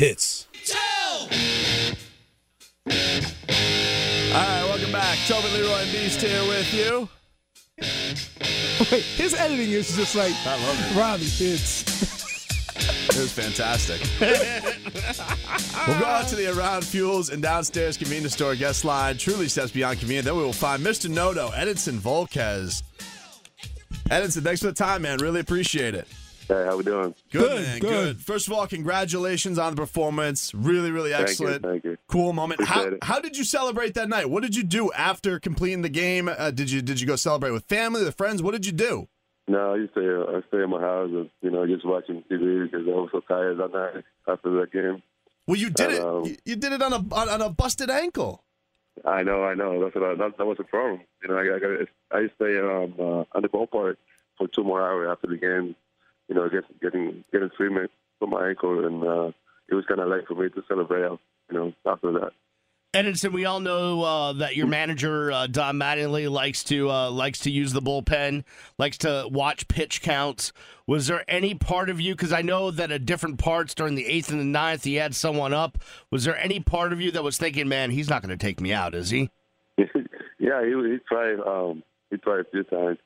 Hits. All right, welcome back. Tobin Leroy and Beast here with you. Wait, his editing is just like I love it. Robbie. It's It was fantastic. we'll go out to the Around Fuels and Downstairs Convenience Store guest line. Truly steps beyond convenient. Then we will find Mr. Noto, Edinson Volquez. Edinson, thanks for the time, man. Really appreciate it. Hey, how we doing? Good, Good, man. good. First of all, congratulations on the performance. Really, really excellent. Thank you, excellent. thank you. Cool moment. How, it. how did you celebrate that night? What did you do after completing the game? Uh, did you did you go celebrate with family, with friends? What did you do? No, I used to stay, I stay in my house and, you know, just watching TV because I was so tired that night after that game. Well, you did it. Hello. You, you did it on a on, on a busted ankle. I know, I know. That's what I, that, that was the problem. You know, I, I, got, I used to stay um, uh, on the ballpark for two more hours after the game. You know, get, getting getting treatment for my ankle, and uh, it was kind of late for me to celebrate. You know, after that. Edinson, we all know uh, that your manager uh, Don Mattingly likes to uh, likes to use the bullpen, likes to watch pitch counts. Was there any part of you? Because I know that at different parts during the eighth and the ninth, he had someone up. Was there any part of you that was thinking, "Man, he's not going to take me out, is he?" yeah, he he tried um he tried a few times.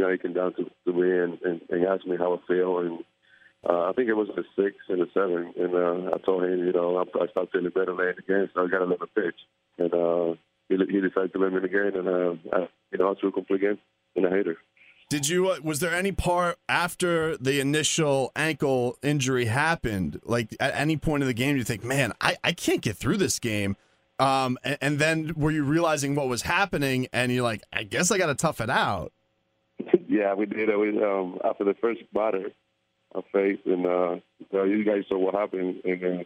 You know, he came down to, to me and, and, and asked me how I feel, and uh, I think it was a six and a seven, and uh, I told him, you know, I, I started feeling better late in so I got him pitch, and uh, he he decided to let me in the game, and uh, I, you know, I threw a complete game, and I hate her. Did you? Uh, was there any part after the initial ankle injury happened? Like at any point in the game, you think, "Man, I, I can't get through this game." Um, and, and then were you realizing what was happening, and you're like, "I guess I got to tough it out." Yeah, we did. We, um, after the first batter, I faced, and uh, so you guys saw what happened, and uh,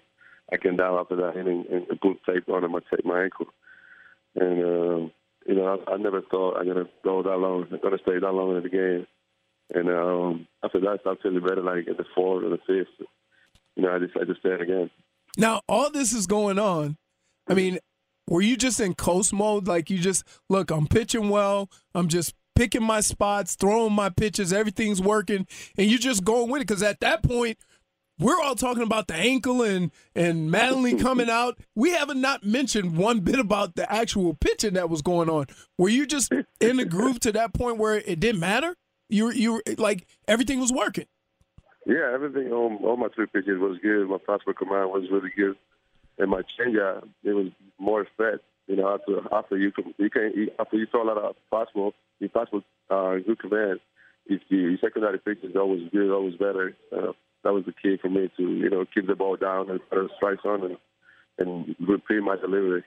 I came down after that inning and put tape on my tape my ankle, and um, you know I, I never thought I'm gonna go that long, I'm gonna stay that long in the game, and um, after that I started feeling better, like at the fourth or the fifth, you know I just decided to stay again. now all this is going on. I mean, were you just in coast mode? Like you just look, I'm pitching well. I'm just picking my spots, throwing my pitches. Everything's working, and you're just going with it. Because at that point, we're all talking about the ankle and and Mattingly coming out. We haven't not mentioned one bit about the actual pitching that was going on. Were you just in the groove to that point where it didn't matter? You were, you were like everything was working. Yeah, everything on all my three pitches was good. My fastball command was really good, and my changeup it was more fed. You know, after after you can you can after you throw a lot of fastball, your fastball uh, good command. If your, your secondary pitch is always good, always better. Uh, that was the key for me to you know keep the ball down and put strikes on and and repeat my delivery.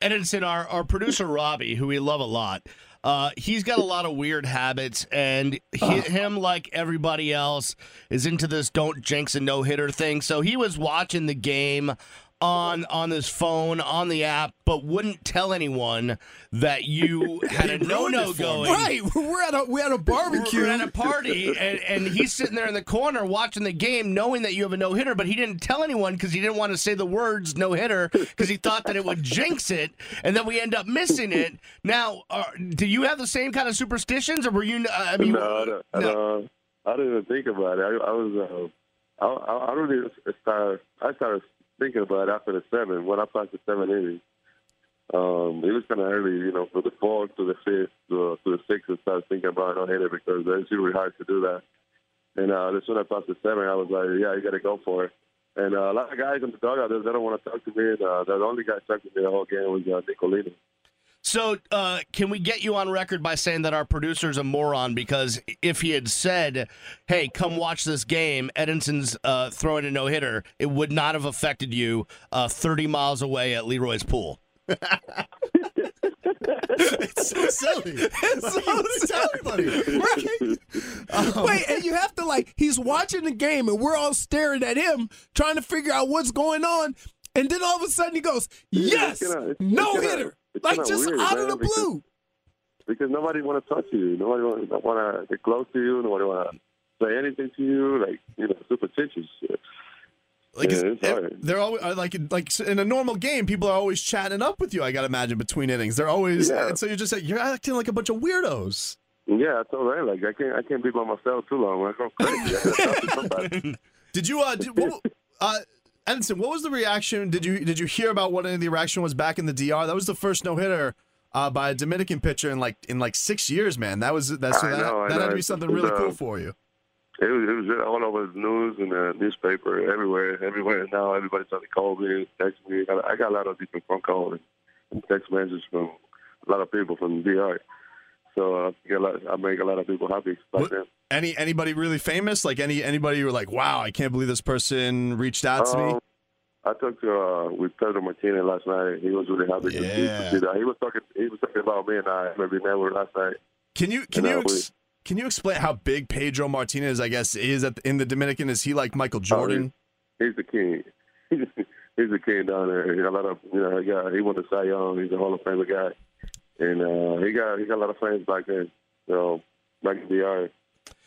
Edinson, our, our producer Robbie, who we love a lot, uh, he's got a lot of weird habits, and he, him, like everybody else, is into this don't jinx a no hitter thing. So he was watching the game on on his phone on the app, but wouldn't tell anyone that you had a no no it for going. Right, we're at a we're at a barbecue. We're at a party, and, and he's sitting there in the corner watching the game, knowing that you have a no hitter, but he didn't tell anyone because he didn't want to say the words no hitter because he thought that it would jinx it, and then we end up missing it. Now, uh, do you have the same kind of superstitions, or were you? Uh, I mean, no, I don't, I, don't, I didn't even think about it. I, I was, uh, I, I, I really started, I started thinking about after the seven, when I passed the seven innings. Um, it was kind of early, you know, from the fourth to the fifth to, to the sixth, I started thinking about no hitter because it's really hard to do that. And uh, as soon as I passed the seven, I was like, yeah, you got to go for it. And uh, a lot of guys in the dugout, they don't want to talk to me. And, uh, the only guy talking to me the whole game was uh, Nicolino. So, uh, can we get you on record by saying that our producer's a moron? Because if he had said, "Hey, come watch this game," Edinson's uh, throwing a no hitter, it would not have affected you uh, 30 miles away at Leroy's pool. it's so silly. It's so tell everybody. Right. Um, Wait, and you have to like he's watching the game and we're all staring at him trying to figure out what's going on. And then all of a sudden he goes, Yes, it's kinda- it's no hitter. It's Like just weird, out of the because- blue. because nobody want to touch you. Nobody want want to get close to you. Nobody want to say anything to you. Like you know, superstitious. shit. Like Yeah, it's- it's they're always uh, like like in a normal game, people are always chatting up with you. I got to imagine between innings, they're always Yeah. and so you're just like you're acting like a bunch of weirdos. Yeah, I told her like I can't I can't be by myself too long. I go crazy. I gotta talk to somebody. Did you uh, did, what, uh Edinson, what was the reaction? Did you did you hear about what any of the reaction was back in the DR? That was the first no hitter. Uh, by a Dominican pitcher in like in like six years, man. That was that's so that, know, that had to be something really uh, cool for you. It was it was all over the news and the newspaper everywhere everywhere. Now everybody's trying to call me, text me. I got, a lot of different phone calls and text messages from a lot of people from the DR. So uh, I lot, I make a lot of people happy back What- then. Any anybody really famous? Like any anybody you were like, wow, I can't believe this person reached out to me. Um, I talked to uh, with Pedro Martinez last night. He was really happy to see- Yeah. to see that. He was talking. He was talking about me and I maybe never last night. Can you can You you ex- can you explain how big Pedro Martinez, I guess, is at the, in the Dominican? Is he like Michael Jordan? He's the king. He's the king down there. A lot of you know, he got he won the Cy Young. He's a Hall of Famer guy, and uh, he got he got a lot of fans back then. So back in DR,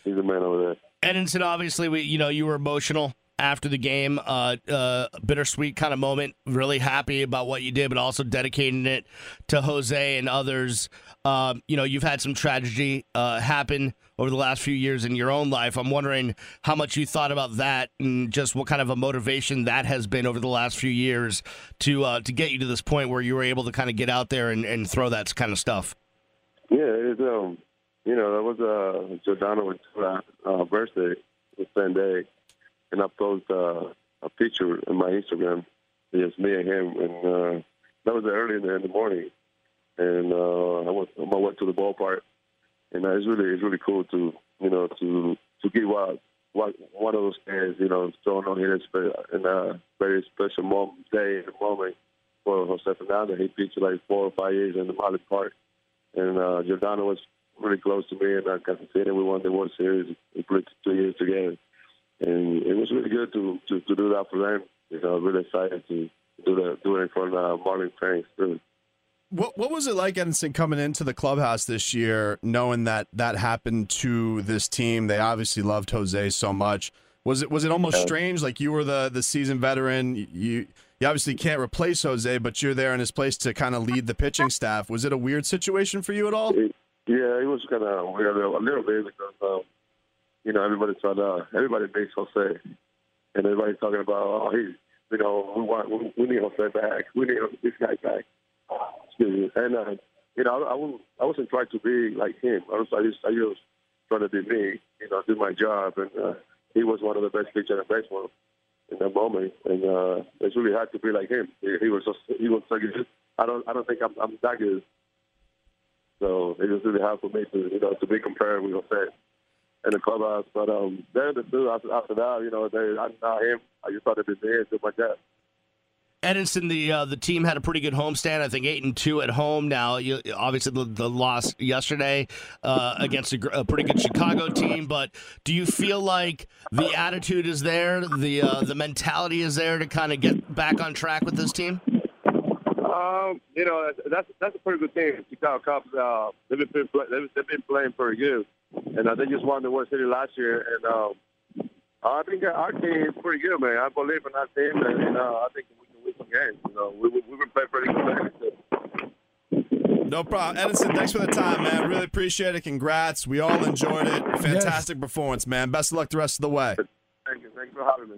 he's the man over there. Edinson, obviously, we you know you were emotional after the game, uh, uh, bittersweet kind of moment. Really happy about what you did, but also dedicating it to Jose and others. Um, you know, you've had some tragedy uh, happen over the last few years in your own life. I'm wondering how much you thought about that and just what kind of a motivation that has been over the last few years to uh, to get you to this point where you were able to kind of get out there and, and throw that kind of stuff. Yeah, it's um, you know, that was uh, Yordano uh, birthday the same day, and I posted uh, a picture in my Instagram. It's me and him, and uh, that was early in the, in the morning, and uh, I went my way to the ballpark, and uh, it's really it's really cool to you know to to give out one one of those days, you know, throwing on here in a very special moment, day and moment for Jose Fernandez. He pitched like four or five years in the Marlin Park and uh, was really close to me, and I got to see him. We won the World Series. We played two years together, and it was really good to to, to do that for them. You know, really excited to do that, do it for uh, Marlin fans. Really. What what was it like, Edinson, coming into the clubhouse this year, knowing that that happened to this team? They obviously loved Jose so much. Was it was it almost strange? Like you were the the seasoned veteran. You you obviously can't replace Jose, but you're there in his place to kind of lead the pitching staff. Was it a weird situation for you at all? It, yeah, it was kind of weird a little bit because um, you know everybody thought uh, everybody makes Jose, and everybody's talking about oh he, you know we want we, we need Jose back, we need this guy back. Excuse me. And uh, you know I, I wasn't I wasn't trying to be like him. I was I just I just trying to be me, you know, do my job, and uh, he was one of the best pitchers in baseball in that moment, and uh, it's really hard to be like him. He, he was just he was so. I don't I don't think I'm I'm that good. So it was really hard for me to, you know, to be compared with Jose in the clubhouse. But um, then the two after, after that, you know, they, I'm him. I just thought be me and do my job. Edinson, the uh, the team had a pretty good homestand. I think eight and two at home. Now, you, obviously, the, the loss yesterday uh, against a, a pretty good Chicago team. But do you feel like the attitude is there, the uh, the mentality is there to kind of get back on track with this team? Um, you know, that's that's a pretty good team. Chicago Cubs, uh, they've been play, they've, they've been playing pretty good, and uh, they just won the World Series last year. And um, I think our team is pretty good, man. I believe in our team, and, and uh, I think we can win some games. You know, we, we, we've been playing pretty good. lately, too. No problem, Edinson. Thanks for the time, man. Really appreciate it. Congrats. We all enjoyed it. Fantastic performance, man. Best of luck the rest of the way. Thank you. Thanks for having me.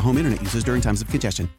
home internet users during times of congestion.